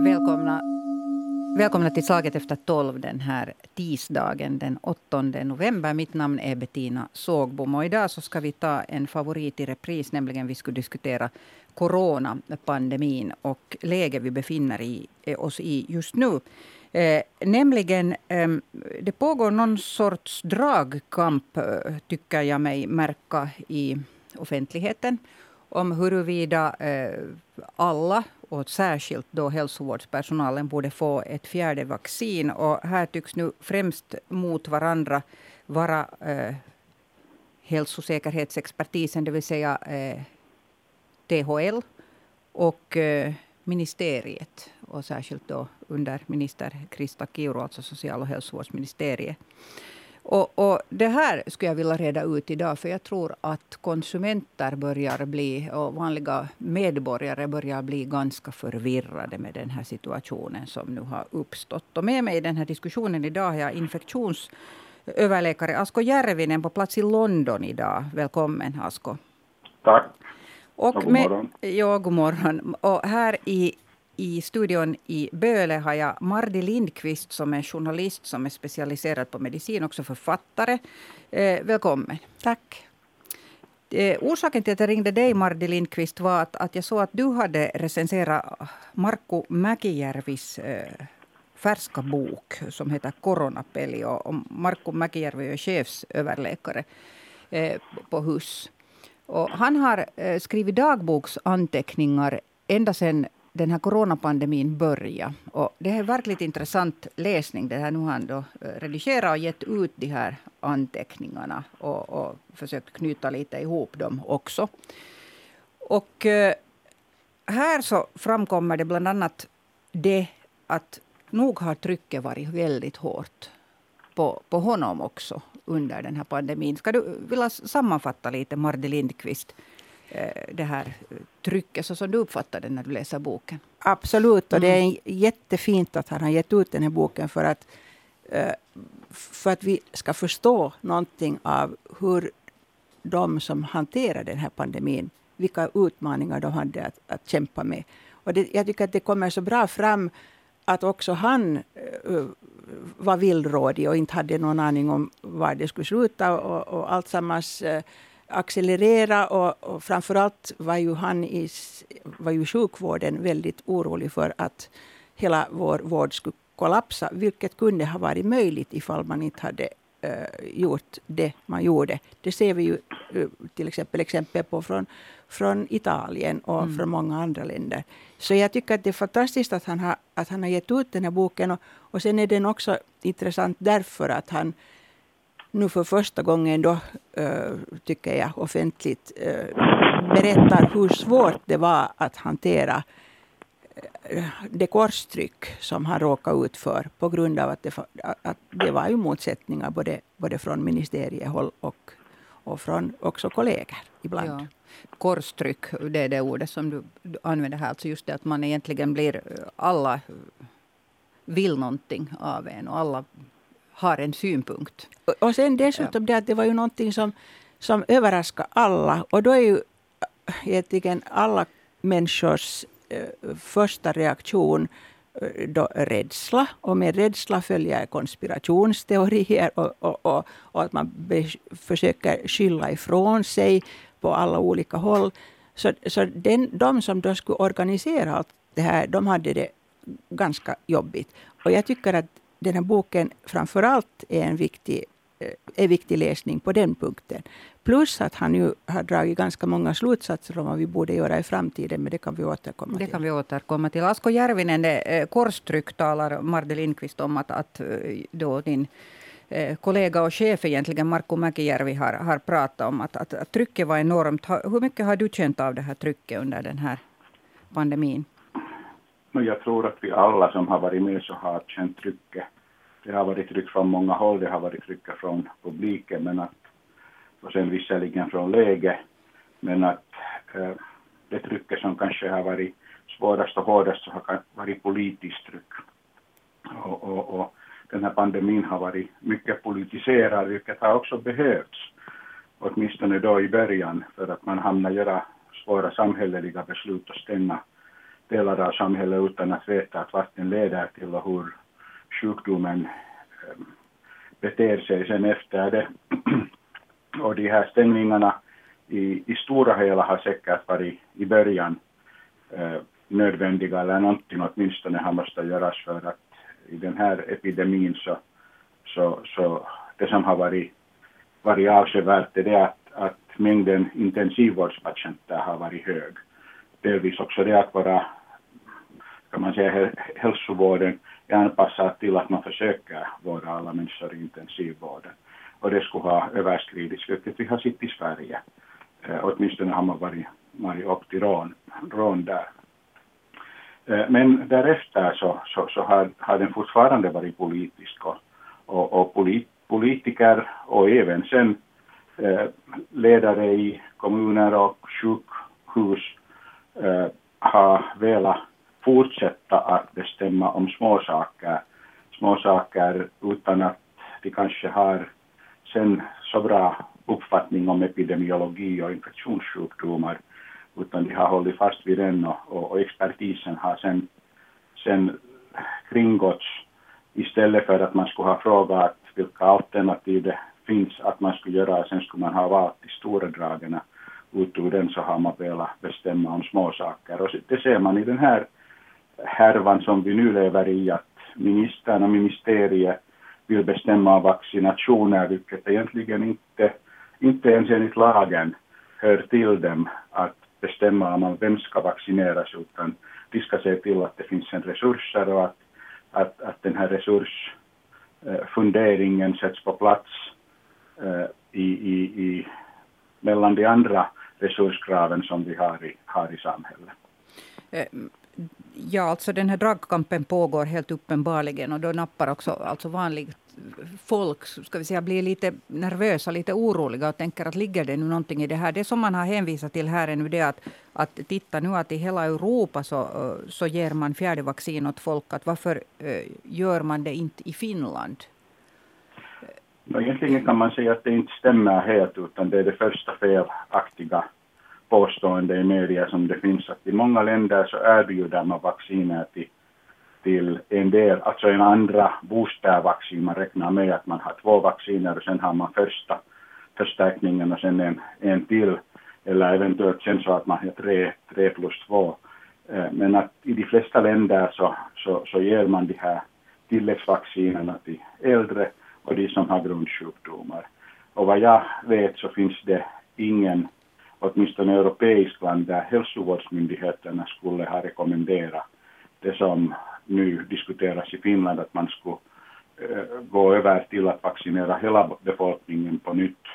Välkomna, välkomna till Slaget efter tolv den här tisdagen den 8 november. Mitt namn är Bettina Sågbom. Och idag så ska vi ta en favorit i repris, nämligen vi skulle diskutera coronapandemin och läget vi befinner i, eh, oss i just nu. Eh, nämligen, eh, det pågår någon sorts dragkamp, eh, tycker jag mig märka i offentligheten om huruvida eh, alla och särskilt då hälsovårdspersonalen borde få ett fjärde vaccin. Och här tycks nu främst mot varandra vara eh, hälsosäkerhetsexpertisen, det vill säga eh, THL och eh, ministeriet och särskilt då under minister Krista Kiuru, alltså social och hälsovårdsministeriet. Och, och, det här skulle jag vilja reda ut idag, för jag tror att konsumenter börjar bli, och vanliga medborgare börjar bli ganska förvirrade med den här situationen som nu har uppstått. Och med mig i den här diskussionen idag har jag infektionsöverläkare Asko Järvinen på plats i London idag. Välkommen Asko. Tack. Och, god morgon. Med, ja, god morgon. Och här i i studion i Böle har jag Mardi Lindqvist som är journalist som är specialiserad på medicin, också författare. Eh, välkommen. Tack. Eh, orsaken till att jag ringde dig, Mardi Lindqvist, var att, att jag såg att du hade recenserat Markku Mäkijärvis eh, färska bok som heter Coronapeli. Och, och Markku Mäkijärvi är chefsöverläkare eh, på HUS. Och han har eh, skrivit dagboksanteckningar ända sedan den här coronapandemin började. Och det är verkligt intressant läsning. Det här nu har han då eh, redigerat och gett ut de här anteckningarna och, och försökt knyta lite ihop dem också. Och eh, här så framkommer det bland annat det att nog har trycket varit väldigt hårt på, på honom också under den här pandemin. Ska du vilja sammanfatta lite, Mardi Lindqvist, det här trycket, så som du uppfattar det när du läser boken? Absolut, och det är mm. jättefint att han har gett ut den här boken för att, eh, för att vi ska förstå någonting av hur de som hanterar den här pandemin, vilka utmaningar de hade att, att kämpa med. Och det, jag tycker att det kommer så bra fram att också han var villrådig och inte hade någon aning om var det skulle sluta. Och, och allt sammans, accelerera och, och framförallt var ju han i, var ju sjukvården väldigt orolig för att hela vår vård skulle kollapsa, vilket kunde ha varit möjligt ifall man inte hade uh, gjort det man gjorde. Det ser vi ju uh, till exempel exempel på från, från Italien och mm. från många andra länder. Så jag tycker att det är fantastiskt att han har, att han har gett ut den här boken. Och, och sen är den också intressant därför att han nu för första gången då, tycker jag, offentligt berättar hur svårt det var att hantera det korstryck som han råkade ut för på grund av att det, att det var ju motsättningar både, både från ministeriehåll och, och från också kollegor ibland. Ja. Korstryck, det är det ordet som du använder här. Alltså just det att man egentligen blir, alla vill någonting av en och alla har en synpunkt. Och sen dessutom ja. det att det var ju någonting som, som överraskade alla. Och då är ju äh, egentligen alla människors äh, första reaktion äh, då rädsla. Och med rädsla följer konspirationsteorier och, och, och, och att man be, försöker skylla ifrån sig på alla olika håll. Så, så den, de som då skulle organisera allt det här, de hade det ganska jobbigt. Och jag tycker att den här boken framför allt är en viktig, eh, är viktig läsning på den punkten. Plus att han ju har dragit ganska många slutsatser om vad vi borde göra i framtiden, men det kan vi återkomma till. Det kan vi återkomma till. Asko Järvinen, eh, korstryck talar Marde Lindqvist om att, att eh, då din kollega och chef egentligen, Markku Mäkijärvi, har, har pratat om att, att, att trycket var enormt. Hur mycket har du känt av det här trycket under den här pandemin? Jag tror att vi alla som har varit med så har känt trycket. Det har varit tryck från många håll, det har varit tryck från publiken men att, och sen visserligen från läge, men att eh, det trycket som kanske har varit svårast och hårdast så har varit politiskt tryck. Och, och, och den här pandemin har varit mycket politiserad, vilket har också behövts, åtminstone då i början, för att man hamnar göra svåra samhälleliga beslut och stänga delar av samhället utan att veta att vart den leder till och hur sjukdomen ehm, beter sig sen efter det. och de här stängningarna i, i stora hela har säkert varit i början eh, nödvändiga eller någonting åtminstone har måste göras för att i den här epidemin så, så, så det som har varit, varit avsevärt är det att, att mängden intensivvårdspatienter har varit hög. Delvis också det att vara, kan man säga, hälsovården är anpassad till att man försöker vårda alla människor i intensivvården. Och det skulle ha överskridits, vilket vi har sett i Sverige. Eh, åtminstone har man varit, varit upp till rån, rån där. Eh, men därefter så, så, så har, har den fortfarande varit politisk och, och, och polit, politiker och även sen eh, ledare i kommuner och sjukhus eh, har velat fortsätta att bestämma om småsaker, småsaker utan att de kanske har sen så bra uppfattning om epidemiologi och infektionssjukdomar utan de har hållit fast vid den och, och, och expertisen har sen, sen kringgåtts istället för att man skulle ha frågat vilka alternativ det finns att man skulle göra. Sen skulle man ha valt de stora dragen. Ut ur den så har man velat bestämma om småsaker. Och det ser man i den här härvan som vi nu lever i att ministern och ministeriet vill bestämma vaccinationer vilket egentligen inte, inte ens enligt lagen hör till dem att bestämma om vem ska vaccineras utan de ska se till att det finns en resurser och att, att, att den här resursfunderingen eh, sätts på plats eh, i, i, i, mellan de andra resurskraven som vi har i, har i samhället. Eh, Ja, alltså den här dragkampen pågår helt uppenbarligen och då nappar också alltså vanligt folk ska vi säga, blir lite nervösa, lite oroliga och tänker att ligger det nu någonting i det här? Det som man har hänvisat till här är nu det att, att titta nu att i hela Europa så, så ger man fjärde vaccin åt folk. Att varför eh, gör man det inte i Finland? No, egentligen kan man säga att det inte stämmer helt utan det är det första felaktiga påstående i media som det finns att i många länder så erbjuder man vacciner till till en del, alltså en andra boostervaccin. Man räknar med att man har två vacciner och sen har man första förstärkningen och sen en, en till. Eller eventuellt sen så att man har tre, tre plus två. Eh, men att i de flesta länder så, så, så ger man de här tilläggsvaccinerna till äldre och de som har grundsjukdomar. Och vad jag vet så finns det ingen, åtminstone europeisk land, där hälsovårdsmyndigheterna skulle ha rekommenderat det som nu diskuteras i Finland att man skulle eh, gå över till att vaccinera hela befolkningen på nytt,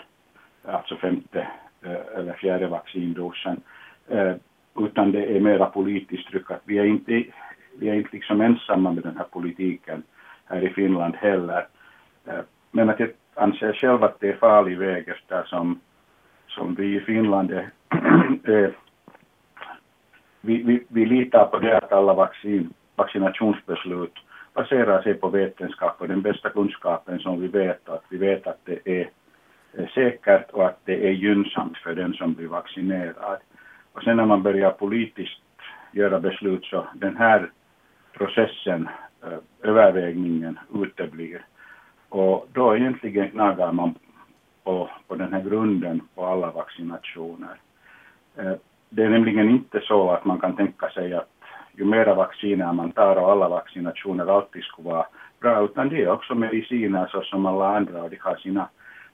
alltså femte eh, eller fjärde vaccindosen. Eh, utan det är mera politiskt tryck att vi är inte, vi är inte liksom ensamma med den här politiken här i Finland heller. Eh, men att jag anser själv att det är farlig väg eftersom som vi i Finland är, vi, vi, vi litar på det att alla vaccin vaccinationsbeslut baserar sig på vetenskap och den bästa kunskapen som vi vet att vi vet att det är säkert och att det är gynnsamt för den som blir vaccinerad. Och sen när man börjar politiskt göra beslut så den här processen, eh, övervägningen uteblir. Och då egentligen gnagar man på, på den här grunden på alla vaccinationer. Eh, det är nämligen inte så att man kan tänka sig att ju mera vacciner man tar och alla vaccinationer alltid skulle vara bra, utan det är också mediciner så som alla andra och de har sina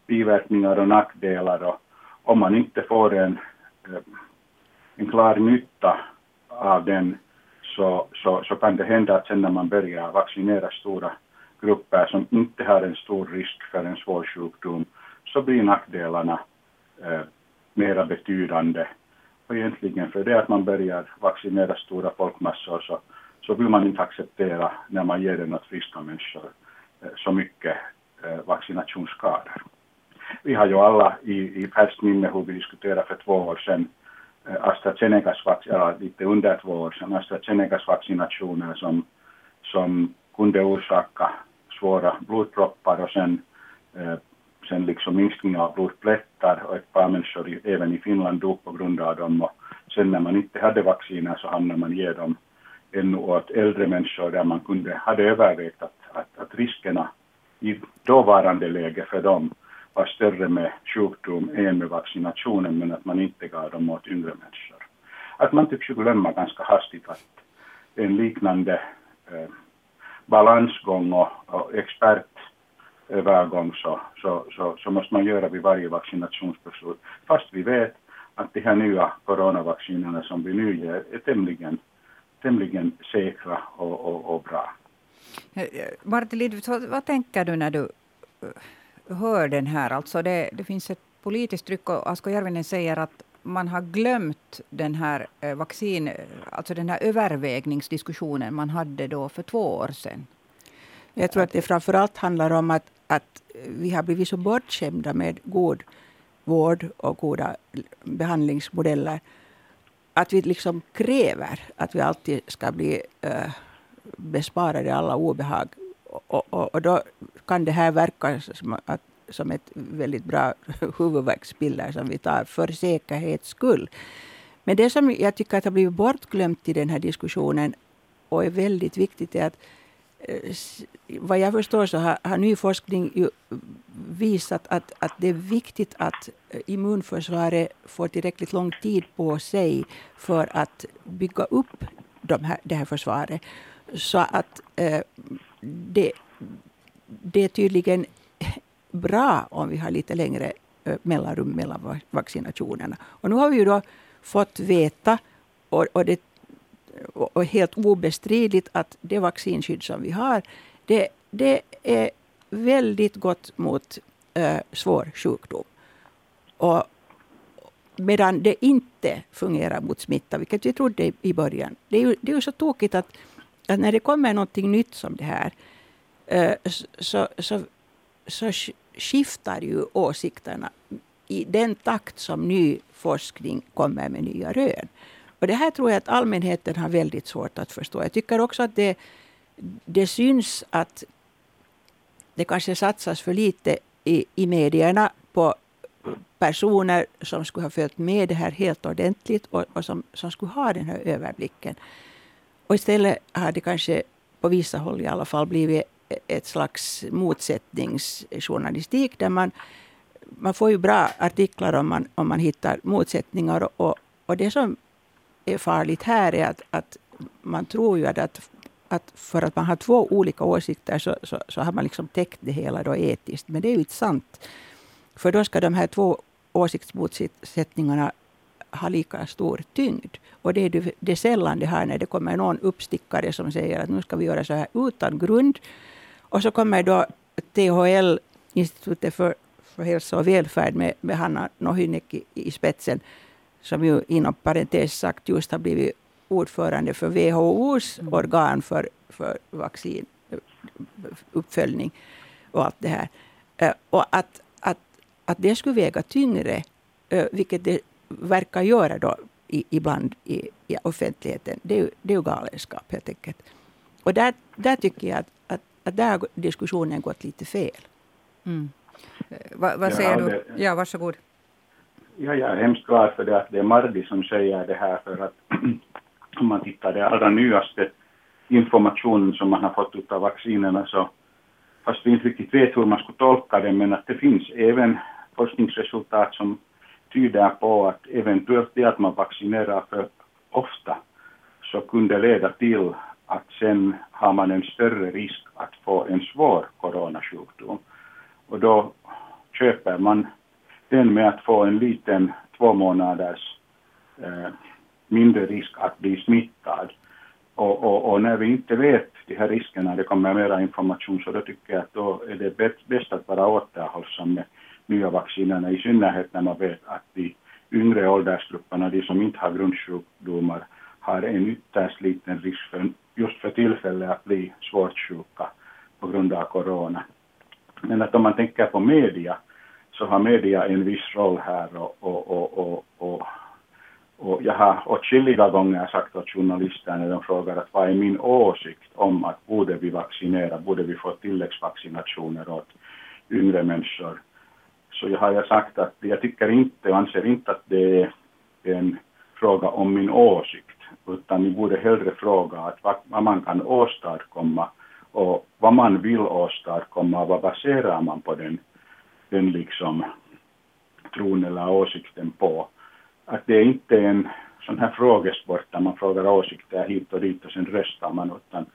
biverkningar och nackdelar och om man inte får en, eh, en klar nytta av den så, så, så kan det hända att sen när man börjar vaccinera stora grupper som inte har en stor risk för en svår sjukdom så blir nackdelarna eh, mera betydande och egentligen för det att man börjar vaccinera stora folkmassor så, så vill man inte acceptera när man ger den åt friska människor eh, så mycket eh, vaccinationsskador. Vi har ju alla i, i färskt minne hur vi diskuterade för två år sedan eh, AstraZenecas vaccinationer, lite under två år sedan, AstraZenecas vaccinationer som, som kunde orsaka svåra blodproppar och sen eh, sen liksom minskning av blodplättar och ett par människor även i Finland dog på grund av dem. Och Sen när man inte hade vacciner så hamnade man ge dem ännu åt äldre människor där man kunde, hade övervägt att, att, att riskerna i dåvarande läge för dem var större med sjukdom än med vaccinationen men att man inte gav dem åt yngre människor. Att man tycks ju glömma ganska hastigt att en liknande eh, balansgång och, och expertövergång så, så, så, så måste man göra vid varje vaccinationsbeslut. Fast vi vet att de här nya coronavaccinerna som vi nu ger är tämligen, tämligen säkra och, och, och bra. Martin Lidvik, vad, vad tänker du när du hör den här? Alltså det, det finns ett politiskt tryck och Asko Järvinen säger att man har glömt den här eh, vaccin, alltså den här övervägningsdiskussionen man hade då för två år sedan. Jag tror att det framför allt handlar om att, att vi har blivit så bortskämda med god vård och goda behandlingsmodeller. Att vi liksom kräver att vi alltid ska bli äh, besparade alla obehag. Och, och, och, då kan det här verka som, att, som ett väldigt bra huvudvärkspiller som vi tar för säkerhets skull. Men det som jag tycker att har blivit bortglömt i den här diskussionen och är väldigt viktigt är att Eh, vad jag förstår så har, har ny forskning eh, visat att, att det är viktigt att eh, immunförsvaret får tillräckligt lång tid på sig för att bygga upp de här, det här försvaret. Så att eh, det, det är tydligen bra om vi har lite längre mellanrum mellan vaccinationerna. Och nu har vi ju då fått veta, och, och, det, och helt obestridligt, att det vaccinskydd som vi har, det, det är väldigt gott mot äh, svår sjukdom. Och, medan det inte fungerar mot smitta, vilket vi trodde i början. Det är ju, det är ju så tokigt att, att när det kommer någonting nytt som det här, äh, så, så, så skiftar ju åsikterna i den takt som ny forskning kommer med nya rön. Och det här tror jag att allmänheten har väldigt svårt att förstå. Jag tycker också att det, det syns att det kanske satsas för lite i, i medierna på personer som skulle ha följt med det här helt ordentligt och, och som, som skulle ha den här överblicken. Och istället har det kanske på vissa håll i alla fall blivit ett slags motsättningsjournalistik där man, man får ju bra artiklar om man, om man hittar motsättningar. Och, och det som är farligt här är att, att man tror ju att, att för att man har två olika åsikter så, så, så har man liksom täckt det hela då etiskt. Men det är ju inte sant. För då ska de här två åsiktsmotsättningarna ha lika stor tyngd. Och det är det, det sällan det här när det kommer någon uppstickare som säger att nu ska vi göra så här utan grund. Och så kommer då THL, Institutet för, för hälsa och välfärd, med, med Hanna Nohynek i, i spetsen, som ju inom parentes sagt just har blivit ordförande för WHOs mm. organ för, för vaccinuppföljning och allt det här. Uh, och att, att, att det skulle väga tyngre, uh, vilket det verkar göra då i, ibland i, i offentligheten, det är, ju, det är ju galenskap helt enkelt. Och där, där tycker jag att, att att där har diskussionen gått lite fel. Mm. Va, vad säger ja, du? Ja, varsågod. Ja, jag är hemskt glad för det att det är Mardi som säger det här för att om man tittar det allra nyaste informationen som man har fått av vaccinerna så fast vi inte riktigt vet hur man ska tolka det men att det finns även forskningsresultat som tyder på att eventuellt det att man vaccinerar för ofta så kunde leda till att sen har man en större risk att få en svår coronasjukdom. Och då köper man den med att få en liten två månaders eh, mindre risk att bli smittad. Och, och, och, när vi inte vet de här riskerna, det kommer mera information, så då tycker jag att då är det bäst att vara återhållsam med nya vaccinerna, i synnerhet när man vet att de yngre åldersgrupperna, de som inte har grundsjukdomar, har en ytterst liten risk för just för tillfället att bli svårt sjuka på grund av corona. Men att om man tänker på media så har media en viss roll här och, och, och, och, och, och jag har åtskilliga gånger sagt åt journalister när de frågar att vad är min åsikt om att borde vi vaccinera, borde vi få tilläggsvaccinationer åt yngre människor. Så jag har jag sagt att jag tycker inte och anser inte att det är en fråga om min åsikt, utan ni borde hellre fråga att vad, vad man kan åstadkomma och vad man vill åstadkomma, vad baserar man på den, den liksom tron eller åsikten på. Att det är inte en sån här frågesport där man frågar åsikter hit och dit och sen röstar man, utan,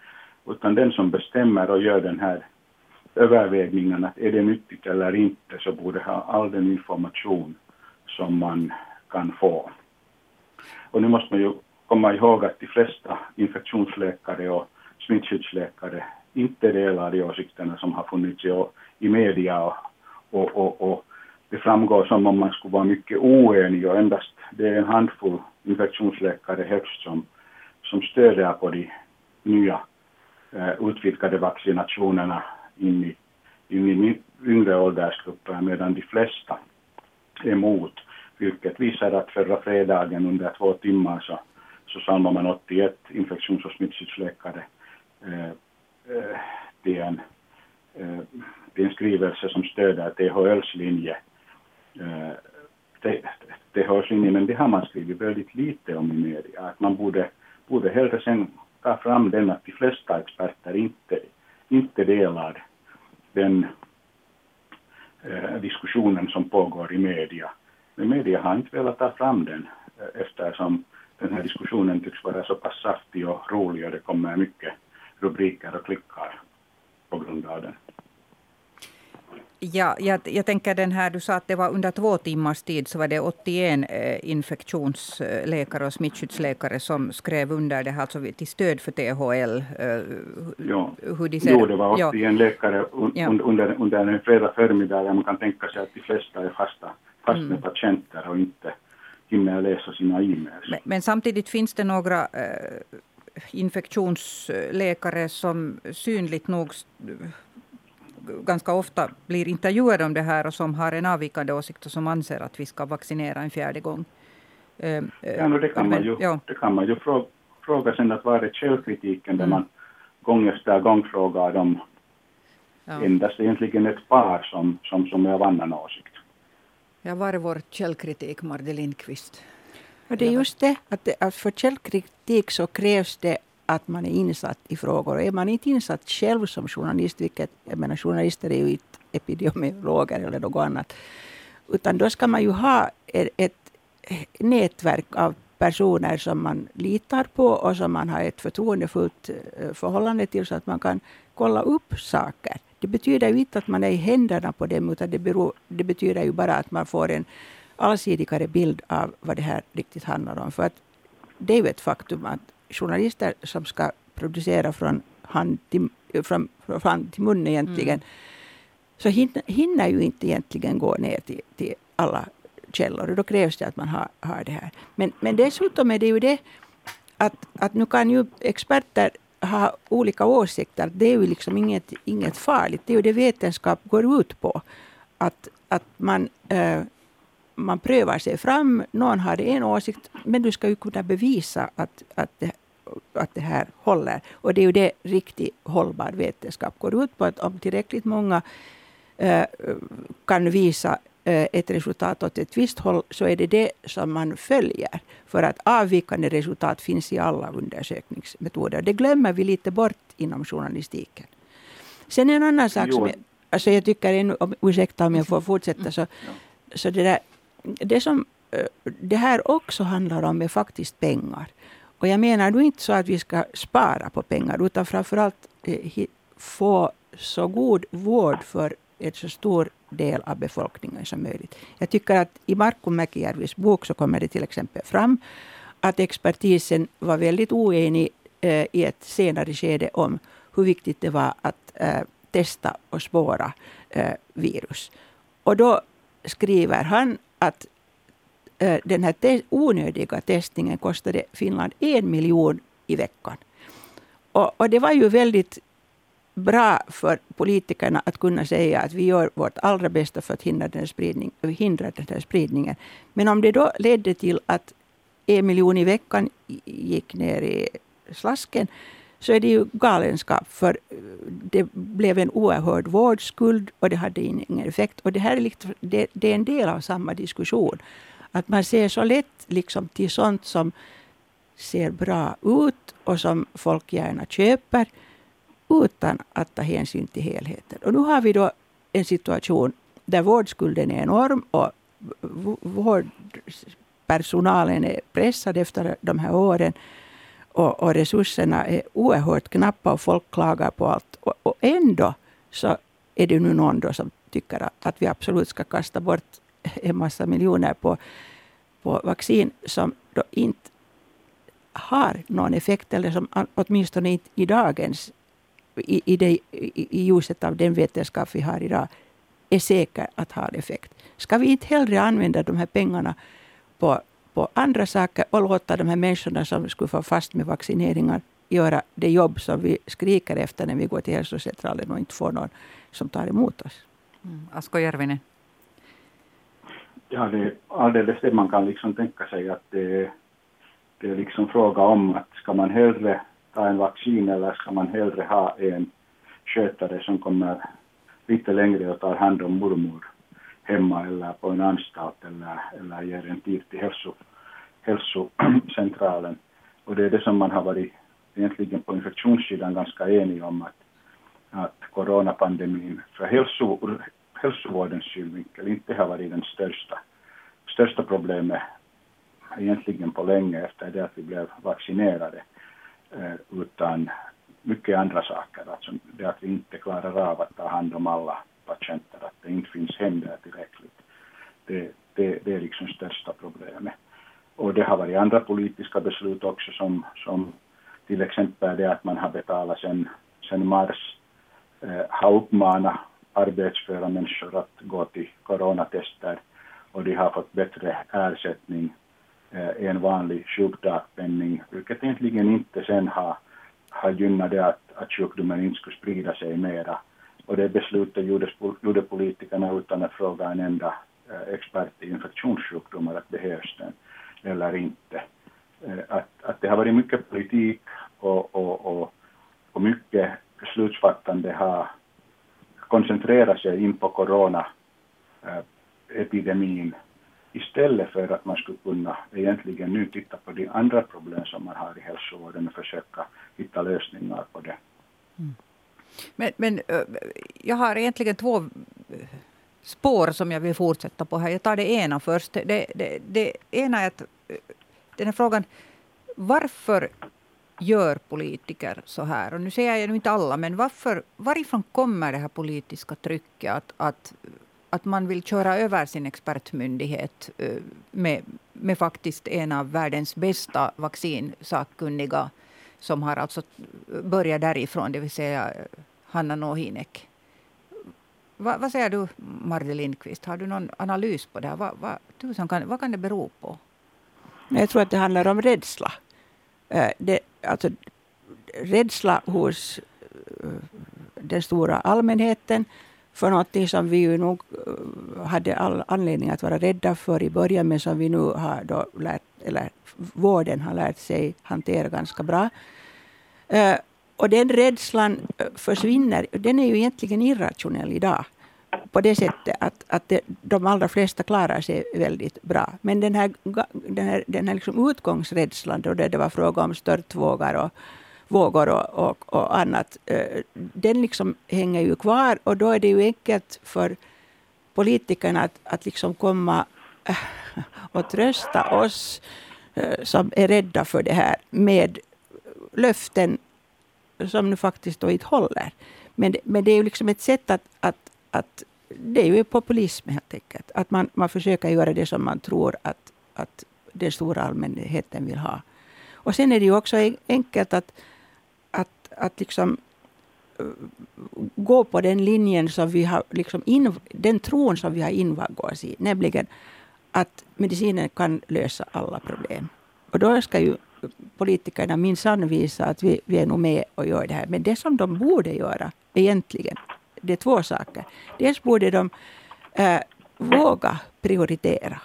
utan den som bestämmer och gör den här övervägningen att är det nyttigt eller inte så borde ha all den information som man kan få. Och nu måste man ju komma ihåg att de flesta infektionsläkare och smittskyddsläkare inte delar de åsikterna som har funnits i, i media och, och, och, och det framgår som om man skulle vara mycket oenig och endast det är en handfull infektionsläkare högst som, som stöder på de nya eh, utvidgade vaccinationerna in i, in i yngre åldersgrupper medan de flesta är emot, vilket visar att förra fredagen under två timmar så, så samlade man 81 infektions och smittskyddsläkare eh, eh, till, en, eh, är en skrivelse som stöder THLs linje. Eh, THLs linje, men det har man skrivit väldigt lite om i media, att man borde, borde hellre sen ta fram den att de flesta experter inte, inte delar den eh, diskussionen som pågår i media. Men media har inte velat ta fram den eh, eftersom den här diskussionen tycks vara så pass saftig och rolig och det kommer mycket rubriker och klickar på grund av den. Ja, jag, jag tänker den här, du sa att det var under två timmars tid så var det 81 eh, infektionsläkare och smittskyddsläkare som skrev under det här alltså till stöd för THL. Eh, ja. hur de ser. Jo, det var 81 ja. läkare un, ja. under, under en fredag förmiddag. Man kan tänka sig att de flesta är fasta, fast med mm. patienter och inte hinner läsa sina e-mails. Men, men, samtidigt finns det några eh, infektionsläkare som synligt nog ganska ofta blir intervjuade om det här och som har en avvikande åsikt och som anser att vi ska vaccinera en fjärde gång. Ehm, ja, no, det, kan man ju, ja. det kan man ju fråga, fråga sen att var är källkritiken där mm. man gång efter gång frågar dem ja. endast egentligen ett par som, som, som är av annan åsikt. Ja, var är vår källkritik, Marde Lindqvist? Och det är just det, att, det, att för källkritik så krävs det att man är insatt i frågor. Och är man inte insatt själv som journalist, vilket jag menar journalister är ju inte epidemiologer eller något annat, utan då ska man ju ha ett, nätverk av personer som man litar på och som man har ett förtroendefullt eh, förhållande till så att man kan kolla upp saker. Det betyder ju inte att man är i händerna på dem utan det, beror, det betyder ju bara att man får en allsidigare bild av vad det här riktigt handlar om. För att det är ju ett faktum att journalister som ska producera från hand till, från, från hand till mun egentligen, mm. så hinner, hinner ju inte egentligen gå ner till, till alla källor. Och då krävs det att man har, har det här. Men, men dessutom är det ju det att, att nu kan ju experter ha olika åsikter. Det är ju liksom inget, inget farligt. Det är ju det vetenskap går ut på. Att, att man, äh, man prövar sig fram. Någon har en åsikt, men du ska ju kunna bevisa att, att det, att det här håller. Och det är ju det riktigt hållbar vetenskap går ut på. Att om tillräckligt många eh, kan visa eh, ett resultat åt ett visst håll så är det det som man följer. För att avvikande resultat finns i alla undersökningsmetoder. Det glömmer vi lite bort inom journalistiken. Sen en annan sak som jag, alltså jag tycker, ännu, om, ursäkta om jag får fortsätta, så, så det, där, det som eh, det här också handlar om är faktiskt pengar. Och jag menar nu inte så att vi ska spara på pengar utan framförallt eh, få så god vård för en så stor del av befolkningen som möjligt. Jag tycker att i Markku Mäkijärvis bok så kommer det till exempel fram att expertisen var väldigt oenig eh, i ett senare skede om hur viktigt det var att eh, testa och spåra eh, virus. Och då skriver han att eh, den här te onödiga testningen kostade Finland en miljon i veckan. Och, och, det var ju väldigt bra för politikerna att kunna säga att vi gör vårt allra bästa för att hindra den, spridning, hindra den här spridningen. Men om det då ledde till att en miljon i veckan gick ner i slasken så är det ju galenskap. För eh, det blev en oerhörd vårdskuld och det hade ingen effekt. Och det här är, liksom, det, det är en del av samma diskussion Att man ser så lätt liksom till sånt som ser bra ut och som folk gärna köper utan att ta hänsyn till helheten. Och nu har vi då en situation där vårdskulden är enorm och vårdpersonalen är pressad efter de här åren. Och, och, resurserna är oerhört knappa och folk klagar på allt. Och, och ändå så är det nu någon då som tycker att vi absolut ska kasta bort en massa miljoner på, på vaccin som då inte har någon effekt, eller som åtminstone inte i dagens, i, i, det, i ljuset av den vetenskap vi har idag, är säker att ha effekt. Ska vi inte hellre använda de här pengarna på, på andra saker och låta de här människorna som skulle få fast med vaccineringar göra det jobb som vi skriker efter när vi går till hälsocentralen och inte får någon som tar emot oss. Mm. Asko Järvinen? Ja, det är alldeles det man kan liksom tänka sig att det, det är liksom fråga om att ska man hellre ta en vaccin eller ska man hellre ha en skötare som kommer lite längre och tar hand om mormor hemma eller på en anstalt eller, eller ger en tid till hälso, hälsocentralen. Och det är det som man har varit egentligen på infektionssidan ganska enig om att, att coronapandemin för hälso, hälsovårdens synvinkel inte har varit den största, största problemet egentligen på länge efter det att vi blev vaccinerade eh, utan mycket andra saker. Alltså det att vi inte klarar av att ta hand om alla patienter, att det inte finns händer tillräckligt. Det, det, det är liksom största problemet. Och det har varit andra politiska beslut också som, som till exempel det att man har betalat sen, sen mars, eh, har uppmanat arbetsföra människor att gå till coronatester och de har fått bättre ersättning eh, än vanlig sjukdagpenning, vilket egentligen inte sen har, har gynnat det att, att sjukdomen inte skulle sprida sig mera. Och det beslutet gjordes, gjorde politikerna utan att fråga en enda eh, expert i infektionssjukdomar att behövs den eller inte. Eh, att, att det har varit mycket politik och, och, och, och mycket beslutsfattande har koncentrerat sig in på coronaepidemin eh, istället för att man skulle kunna egentligen nu titta på de andra problem som man har i hälsovården och försöka hitta lösningar på det. Mm. Men, men jag har egentligen två spår som jag vill fortsätta på här. Jag tar det ena först. Det, det, det ena är att den här frågan varför gör politiker så här? Och nu säger jag nu inte alla, men varför, varifrån kommer det här politiska trycket att, att, att man vill köra över sin expertmyndighet med, med faktiskt en av världens bästa vaccinsakkunniga som har alltså börjat därifrån, det vill säga Hanna Nohinek. Va, vad säger du, Marde Lindqvist? Har du någon analys på det här? Va, va, tusan kan, vad kan det bero på? Jag tror att det handlar om rädsla. Eh, det, alltså, rädsla hos eh, den stora allmänheten för någonting som vi ju nog eh, hade all anledning att vara rädda för i början, men som vi nu har då lärt, eller vården har lärt sig hantera ganska bra. Eh, och den rädslan eh, försvinner. Den är ju egentligen irrationell idag på det sättet att, att det, de allra flesta klarar sig väldigt bra. Men den här, den här, den här liksom utgångsrädslan, då det, var fråga om störtvågor och, vågor och, och, och, annat, eh, den liksom hänger ju kvar och då är det ju enkelt för politikerna att, att liksom komma och trösta oss eh, som är rädda för det här med löften som nu faktiskt då inte håller. Men, men det är ju liksom ett sätt att, att, att det är ju populism helt enkelt. Att man, man försöker göra det som man tror att, att den stora allmänheten vill ha. Och sen är det ju också enkelt att, att, att liksom eh, gå på den linjen som vi har, liksom in, den tron som vi har invaggat oss i. Nämligen att medicinen kan lösa alla problem. Och då ska ju politikerna minsann visa att vi, vi är nog med och gör det här. Men det som de borde göra egentligen, det är två saker. Dels borde de äh, våga prioritera.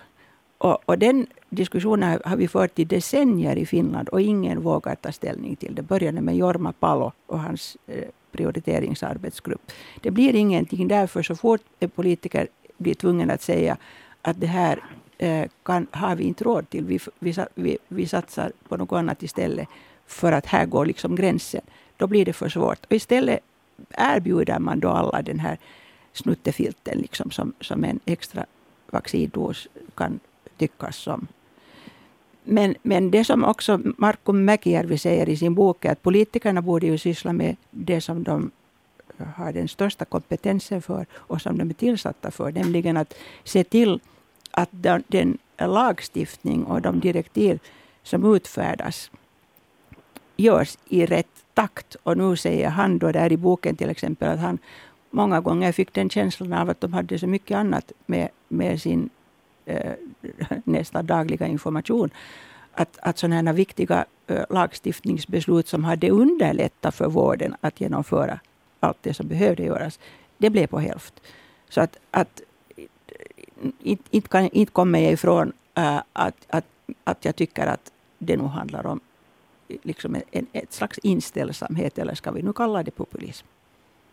Och, och, den diskussionen har vi fört i decennier i Finland och ingen vågar ta ställning till det. började med Jorma Palo och hans eh, prioriteringsarbetsgrupp. Det blir ingenting därför så fort en politiker blir tvungen att säga att det här eh, kan, har vi inte råd till. Vi, vi, vi, vi satsar på något annat istället för att här går liksom gränsen. Då blir det för svårt. Och istället erbjuder man då alla den här snuttefilten liksom som, som en extra vaccindos kan tyckas som. Men, men det som också Markku Mäkijärvi säger i sin bok är att politikerna borde ju syssla med det som de har den största kompetensen för och som de är tillsatta för, nämligen att se till att den, den lagstiftning och de direktiv som utfärdas görs i rätt takt. Och nu säger han då där i boken till exempel att han många gånger fick den känslan av att de hade så mycket annat med, med sin eh, nästan dagliga information. Att, att sådana här viktiga eh, lagstiftningsbeslut som hade underlättat för vården att genomföra allt det som behövde göras, det blev på hälft. Så att, att inte, inte, kan, inte kommer jag ifrån äh, att, att, att jag tycker att det nog handlar om liksom en, ett slags inställsamhet, eller ska vi nu kalla det populism.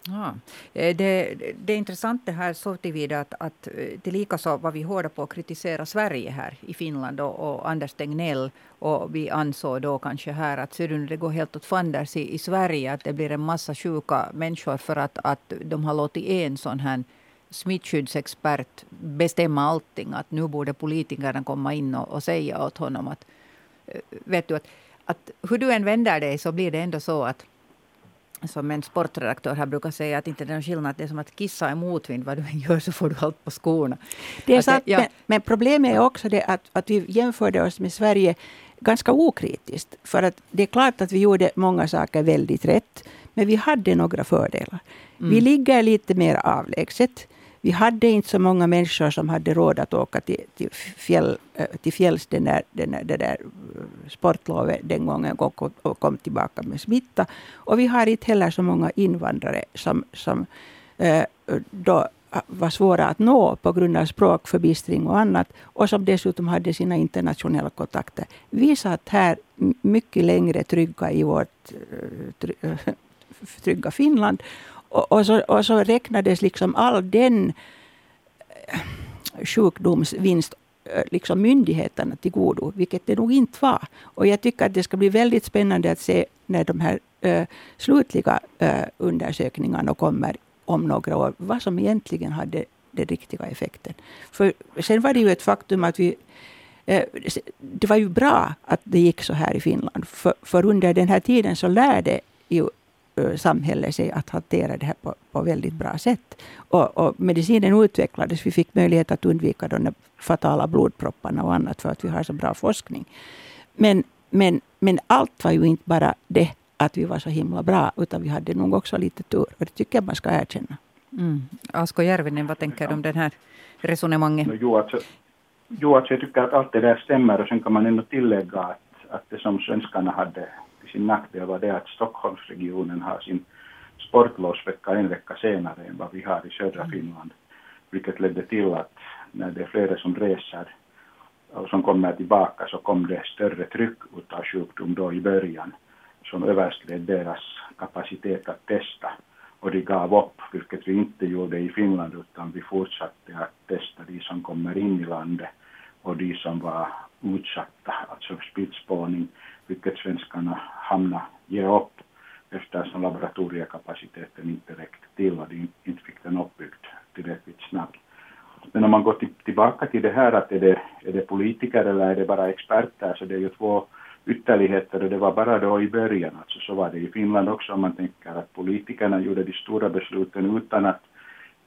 Ja. Eh, det, det är intressant det här så tillvida att, att eh, tillika så var vi hårda på att kritisera Sverige här i Finland och, och Anders Tegnell. Och vi ansåg då kanske här att ser du, det går helt åt fanders i, i Sverige att det blir en massa sjuka människor för att, att de har låtit en sån här smittskyddsexpert bestämma allting. Att nu borde politikerna komma in och, och säga åt honom att eh, vet du att, att hur du än vänder dig så blir det ändå så att som en sportredaktör här brukar säga att inte det är någon skillnad. Det är som att kissa i motvind. Vad du än gör så får du allt på skorna. Det är sant, ja. men, men, problemet är också det att, att vi jämförde oss med Sverige ganska okritiskt. För att det är klart att vi gjorde många saker väldigt rätt. Men vi hade några fördelar. Mm. Vi ligger lite mer avlägset. Vi hade inte så många människor som hade råd att åka till, till, fjäll, eh, till fjälls den där, den där, det där eh, sportlovet den gången och, och kom tillbaka med smitta. Och vi har inte heller så många invandrare som, som eh, då var svåra att nå på grund av språkförbistring och annat. Och som dessutom hade sina internationella kontakter. Vi satt här mycket längre trygga i vårt trygga Finland och, och, så, och så räknades liksom all den eh, sjukdomsvinst eh, liksom myndigheterna till godo, vilket det nog inte var. Och jag tycker att det ska bli väldigt spännande att se när de här äh, slutliga äh, undersökningarna kommer om några år, vad som egentligen hade den riktiga effekten. För sen var det ju ett faktum att vi äh, det var ju bra att det gick så här i Finland. För, för under den här tiden så lärde ju samhället sig att hantera det här på, på väldigt bra sätt. Och, och, medicinen utvecklades. Vi fick möjlighet att undvika de fatala blodpropparna och annat för att vi har så bra forskning. Men, men, men allt var ju inte bara det att vi var så himla bra, utan vi hade nog också lite tur. Och det tycker jag man ska erkänna. Mm. Asko Järvinen, vad tänker du om det här resonemanget? Jo alltså, jo, alltså jag tycker att allt det där stämmer och sen kan man ändå tillägga att, att det som svenskarna hade sin nackdel var det att Stockholmsregionen har sin sportlovsvecka en vecka senare än vad vi har i södra mm. Finland. Vilket ledde till att när det är flera som reser och som kommer tillbaka så kom det större tryck utav sjukdom då i början som överskred deras kapacitet att testa och de gav upp, vilket vi inte gjorde i Finland utan vi fortsatte att testa de som kommer in i landet och de som var utsatta, alltså smittspårning vilket svenskarna hamnade ge upp eftersom laboratoriekapaciteten inte räckte till och de inte fick den uppbyggd tillräckligt snabbt. Men om man går tillbaka till det här att är det, är det politiker eller är det bara experter så det är ju två ytterligheter och det var bara då i början. Alltså så var det i Finland också om man tänker att politikerna gjorde de stora besluten utan att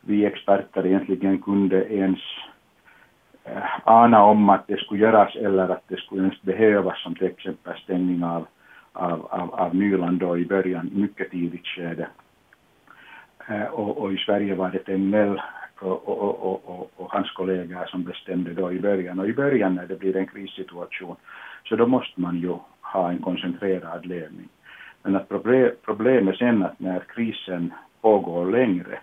vi experter egentligen kunde ens Äh, ana om att det skulle göras eller att det skulle ens behövas som till exempel stängning av, av, av, av Nyland då i början, mycket tidigt skede. Eh, och, och, i Sverige var det Tegnell och, och, och, och, hans kollegor som bestämde då i början. Och i början när det blir en krissituation så då måste man ju ha en koncentrerad ledning. Men att problem, problemet sen att när krisen pågår längre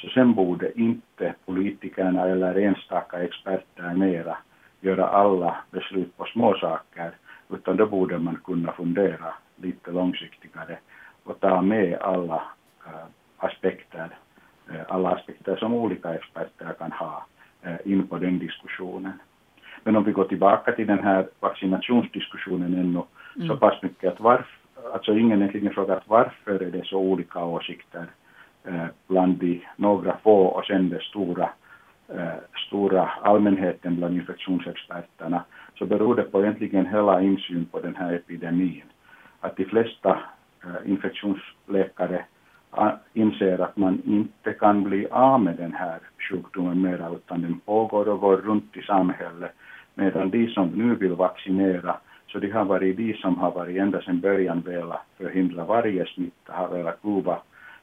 så sen borde inte politikerna eller enstaka experter mera göra alla beslut på små saker, utan då borde man kunna fundera lite långsiktigare och ta med alla äh, aspekter, äh, alla aspekter som olika experter kan ha äh, in på den diskussionen. Men om vi går tillbaka till den här vaccinationsdiskussionen ännu mm. så pass mycket att varför, alltså ingen egentligen frågat varför är det så olika åsikter Eh, bland de några få och sen den stora, eh, stora allmänheten bland infektionsexperterna så beror det på egentligen hela insyn på den här epidemin. Att de flesta eh, infektionsläkare inser att man inte kan bli av med den här sjukdomen mera utan den pågår och går runt i samhället medan de som nu vill vaccinera så de har varit de som har varit ända sedan början velat förhindra varje smitta, har velat prova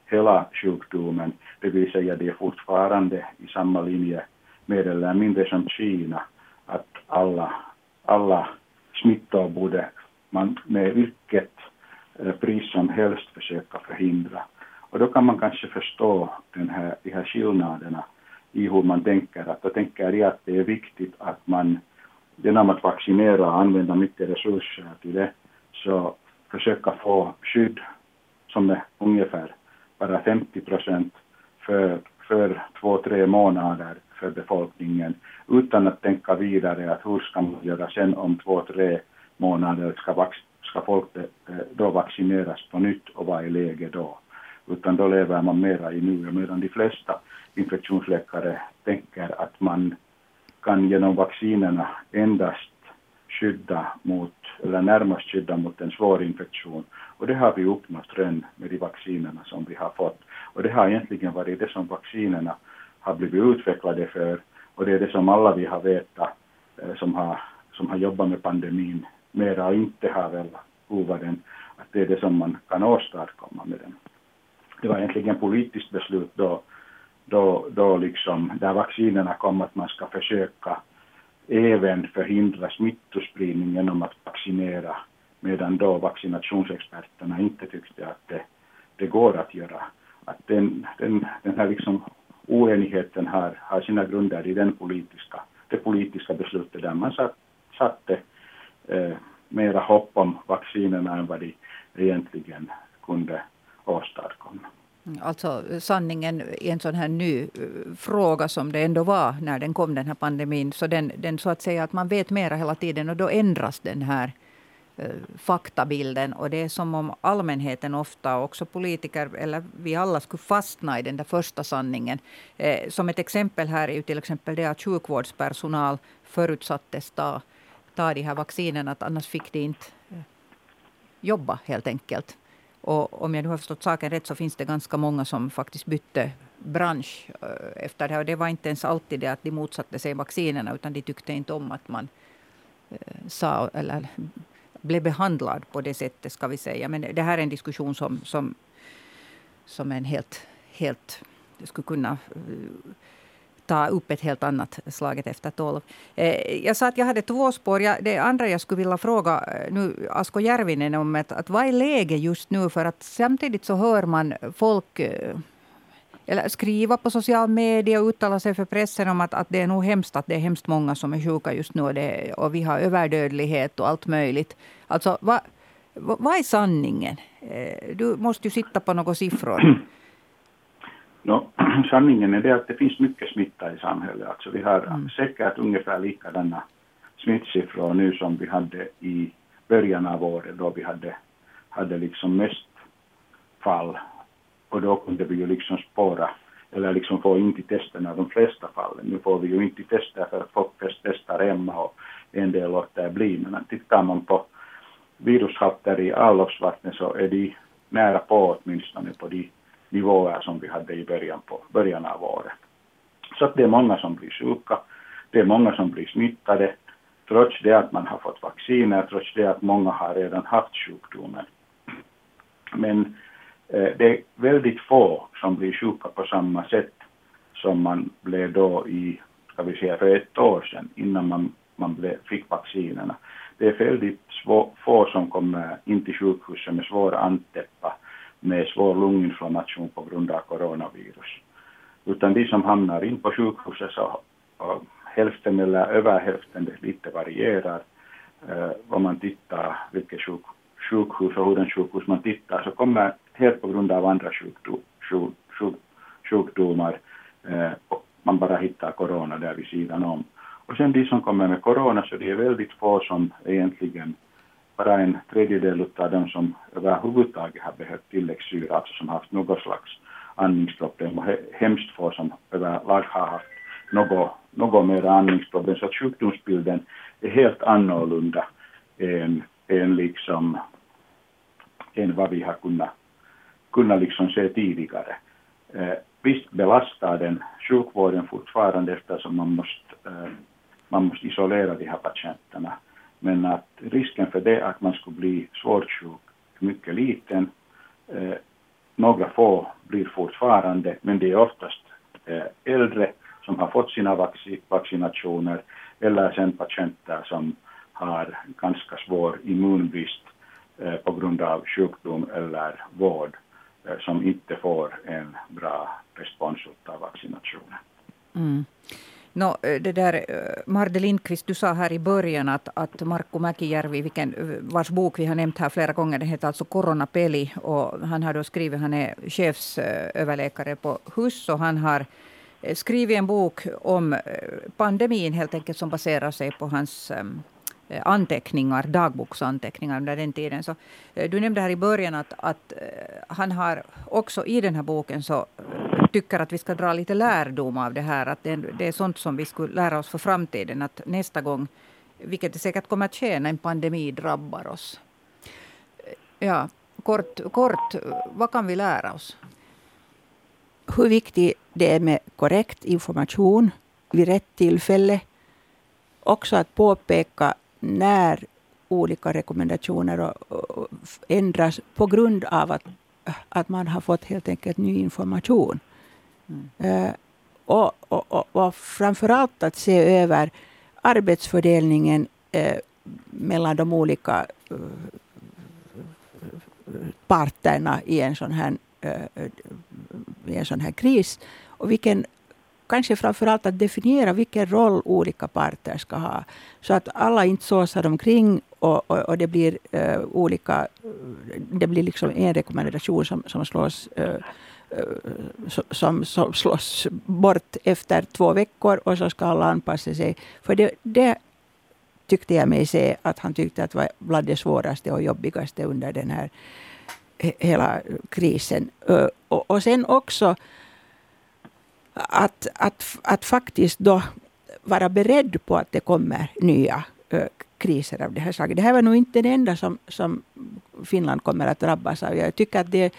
hela sjukdomen, det vill säga de är fortfarande i samma linje mer eller mindre som Kina, att alla, alla smittor borde man med vilket eh, pris som helst försöka förhindra. Och då kan man kanske förstå den här, de här skillnaderna i hur man tänker. Att då tänker jag att det är viktigt att man genom att vaccinera och använda mycket resurser till det så försöka få skydd som är ungefär bara 50 procent för, för två, tre månader för befolkningen utan att tänka vidare att hur ska man göra sen om två, tre månader ska, vax, ska folk eh, då vaccineras på nytt och vad är läget då? utan då lever man mera i nuet, medan de flesta infektionsläkare tänker att man kan genom vaccinerna endast skydda mot, eller närmast skydda mot en svår infektion. Och det har vi uppnått redan med de vaccinerna som vi har fått. Och det har egentligen varit det som vaccinerna har blivit utvecklade för. Och det är det som alla vi har vetat eh, som har, som har jobbat med pandemin. Mera och inte har väl prova den, att det är det som man kan åstadkomma med den. Det var egentligen politiskt beslut då, då, då liksom, där vaccinerna kom att man ska försöka även förhindra smittospridning genom att vaccinera, medan då vaccinationsexperterna inte tyckte att det, det går att göra. Att den, den, den här liksom oenigheten har, har sina grunder i den politiska, det politiska beslutet där man satt, satte eh, mera hopp om vaccinerna än vad de egentligen kunde åstadkomma. Mm, alltså sanningen i en sån här ny eh, fråga som det ändå var när den kom, den här pandemin. Så den, den så att säga att man vet mera hela tiden och då ändras den här eh, Eh, faktabilden. Och det är som om allmänheten ofta, också politiker eller vi alla skulle fastna i den där första sanningen. Eh, som ett exempel här är ju till exempel det att sjukvårdspersonal förutsattes ta, ta de här vaccinerna, att annars fick de inte eh, jobba helt enkelt. Och om jag nu har förstått saken rätt så finns det ganska många som faktiskt bytte bransch eh, efter det här. Och det var inte ens alltid det att de motsatte sig vaccinerna utan de tyckte inte om att man sa eller blev behandlad på det sättet ska vi säga. Men det här är en diskussion som, som, som en helt, helt skulle kunna eh, ta upp ett helt annat slaget efter tolv. Eh, jag sa att jag hade två spår. Jag, det andra jag skulle vilja fråga eh, nu Asko Järvinen om att, att vad är läget just nu? För att samtidigt så hör man folk eh, eller skriva på social media och uttala sig för pressen om att, att det är nog hemskt att det är hemskt många som är sjuka just nu och, det, och vi har överdödlighet och allt möjligt. Alltså, vad, vad är sanningen? Du måste ju sitta på några siffror. No, sanningen är det att det finns mycket smitta i samhället. Alltså vi har mm. säkert ungefär likadana smittsiffror nu som vi hade i början av året då vi hade, hade liksom mest fall. Och då kunde vi ju liksom spåra eller liksom få in till testerna de flesta fallen. Nu får vi ju inte testa för att folk testar hemma och en del låter bli. Men tittar man på virushalter i avloppsvatten så är de nära på åtminstone på de nivåer som vi hade i början, på, början av året. Så att det är många som blir sjuka, det är många som blir smittade, trots det att man har fått vacciner, trots det att många har redan haft sjukdomen. Men Eh, det är väldigt få som blir sjuka på samma sätt som man blev då i, ska vi säga, för ett år sedan innan man, man blev, fick vaccinerna. Det är väldigt svå, få som kommer in till sjukhuset med svåra anteppa med svår lunginflammation på grund av coronavirus. Utan de som hamnar in på sjukhuset så hälften eller över hälften, det lite varierar eh, om man tittar vilket sjuk, sjukhus och hurdant sjukhus man tittar så kommer helt på grund av andra sjukdom, sjuk, sjuk, sjukdomar eh, man bara hittar corona där vid sidan om. Och sen de som kommer med corona så det är väldigt få som egentligen, bara en tredjedel av dem som överhuvudtaget har behövt tilläggssyra, alltså som haft något slags andningsproblem och hemskt få som överlag har haft något, något mer andningsproblem. Så att sjukdomsbilden är helt annorlunda än, än, liksom, än vad vi har kunnat, kunna liksom se tidigare. Eh, visst belastar den sjukvården fortfarande eftersom man måste, eh, man måste isolera de här patienterna. Men att risken för det att man skulle bli svårt sjuk är mycket liten. Eh, några få blir fortfarande, men det är oftast eh, äldre som har fått sina vaccinationer eller sen patienter som har ganska svår immunbrist eh, på grund av sjukdom eller vård eh, Eh, som inte får en bra respons av vaccinationen. Mm. No, eh, det där, eh, Marde Lindqvist, du sa här i början att, att Markku Mäkijärvi, vilken, vars bok vi har nämnt här flera gånger, den heter alltså Coronapeli. Och han har då skrivit, han är chefsöverläkare på HUS och han har skrivit en bok om pandemin helt enkelt som baserar sig på hans ehm, Eh, anteckningar, dagboksanteckningar under den tiden. Så, eh, du nämnde här i början att, att eh, han har också i den här boken så tycker att vi ska dra lite lärdom av det här. Att det, det är sånt som vi skulle lära oss för framtiden. Att nästa gång, vilket det säkert kommer att ske när en pandemi drabbar oss. Ja, kort, kort, vad kan vi lära oss? Hur viktigt det är med korrekt information vid rätt tillfälle. Också att påpeka när olika rekommendationer ändras på grund av att, att man har fått helt enkelt ny information. Mm. och, och, och, och framförallt att se över arbetsfördelningen eh, mellan de olika eh, parterna i en sån här, i en sån här kris. Och vilken, kanske framförallt att definiera vilken roll olika parter ska ha. Så att alla inte såsar omkring och, och, och det blir uh, olika... Det blir liksom en rekommendation som, som slås uh, som, som slås bort efter två veckor och så ska alla anpassa sig. För det, det tyckte jag mig se att han tyckte att var bland det svåraste och jobbigaste under den här hela krisen. Och, och sen också att, att, att faktiskt då vara beredd på att det kommer nya kriser av det här slaget. Det här var nog inte det enda som, som Finland kommer att drabbas av. Jag tycker att det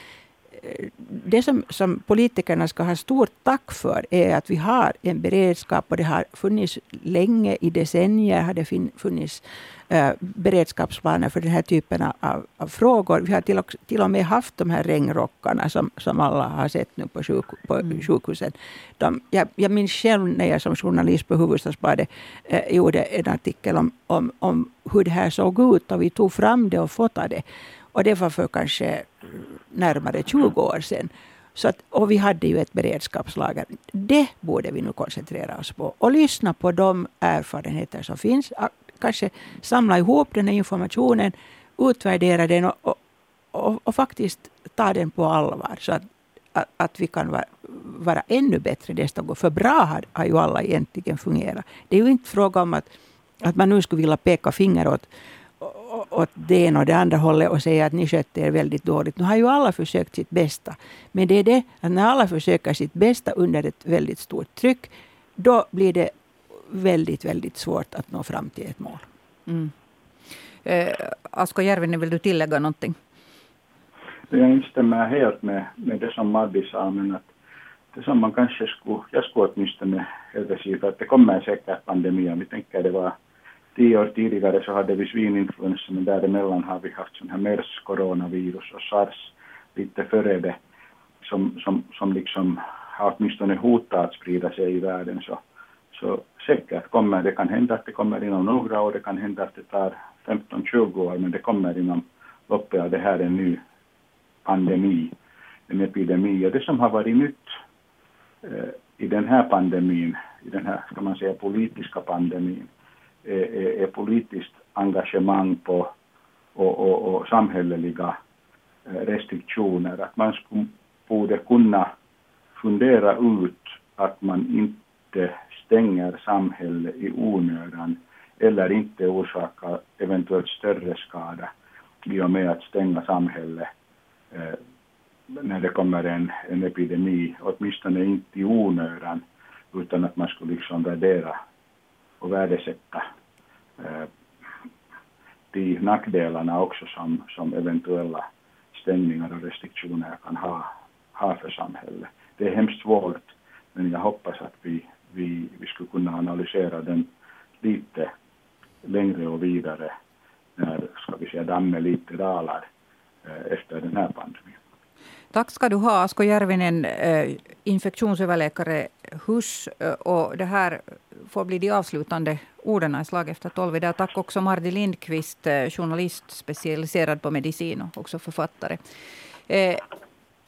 det som, som politikerna ska ha stort tack för är att vi har en beredskap och det har funnits länge, i decennier har det funnits äh, beredskapsplaner för den här typen av, av, frågor. Vi har till och, till och med haft de här regnrockarna som, som alla har sett nu på, sjuk, på mm. sjukhusen. De, jag, jag minns själv när jag som journalist på Hufvudstadsbladet äh, gjorde en artikel om, om, om hur det här såg ut och vi tog fram det och fotade. Och det var för kanske närmare 20 år sedan. Så att, och vi hade ju ett beredskapslager. Det borde vi nu koncentrera oss på. Och lyssna på de erfarenheter som finns. Kanske samla ihop den här informationen, utvärdera den och, och, och, och faktiskt ta den på allvar. Så att, att, att vi kan vara, vara ännu bättre nästa gång. För bra har, har ju alla egentligen fungerat. Det är ju inte fråga om att, att man nu skulle vilja peka finger åt åt det ena och det andra hållet och säga att ni skötte er väldigt dåligt. Nu har ju alla försökt sitt bästa. Men det är det att när alla försöker sitt bästa under ett väldigt stort tryck, då blir det väldigt, väldigt svårt att nå fram till ett mål. Mm. Eh, Asko Järvinen, vill du tillägga någonting? Jag instämmer helt med, med det som Maddi sa, men att det som man kanske skulle, jag skulle åtminstone säga, för att det kommer säkert pandemier, vi tänker det var tio år tidigare så hade vi svininfluensa men däremellan har vi haft sån här mers coronavirus och sars lite före det som, som, som liksom har åtminstone hotat att sprida sig i världen så, så säkert kommer det kan hända att det kommer inom några år, det kan hända att det tar 15-20 år men det kommer inom loppet av det här en ny pandemi, en epidemi och det som har varit nytt eh, i den här pandemin, i den här ska man säga politiska pandemin är, är politiskt engagemang på och, och, och samhälleliga eh, restriktioner. Att man skulle, borde kunna fundera ut att man inte stänger samhället i onödan eller inte orsakar eventuellt större skada i och med att stänga samhället eh, när det kommer en, en epidemi, åtminstone inte i onödan, utan att man skulle liksom värdera och värdesätta eh, de nackdelarna också som, som eventuella stängningar och restriktioner kan ha, ha för samhället. Det är hemskt svårt, men jag hoppas att vi, vi, vi skulle kunna analysera den lite längre och vidare när ska vi säga, dammen lite dalar eh, efter den här pandemin. Tack ska du ha, Asko Järvinen, eh, infektionsöverläkare HUS. Eh, och det här får bli de avslutande orden i Slag efter tolv idag. Tack också Mardi Lindqvist, journalist specialiserad på medicin och också författare.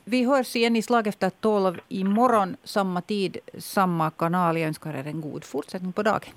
Vi hörs igen i Slag efter tolv imorgon, samma tid, samma kanal. Jag önskar er en god fortsättning på dagen.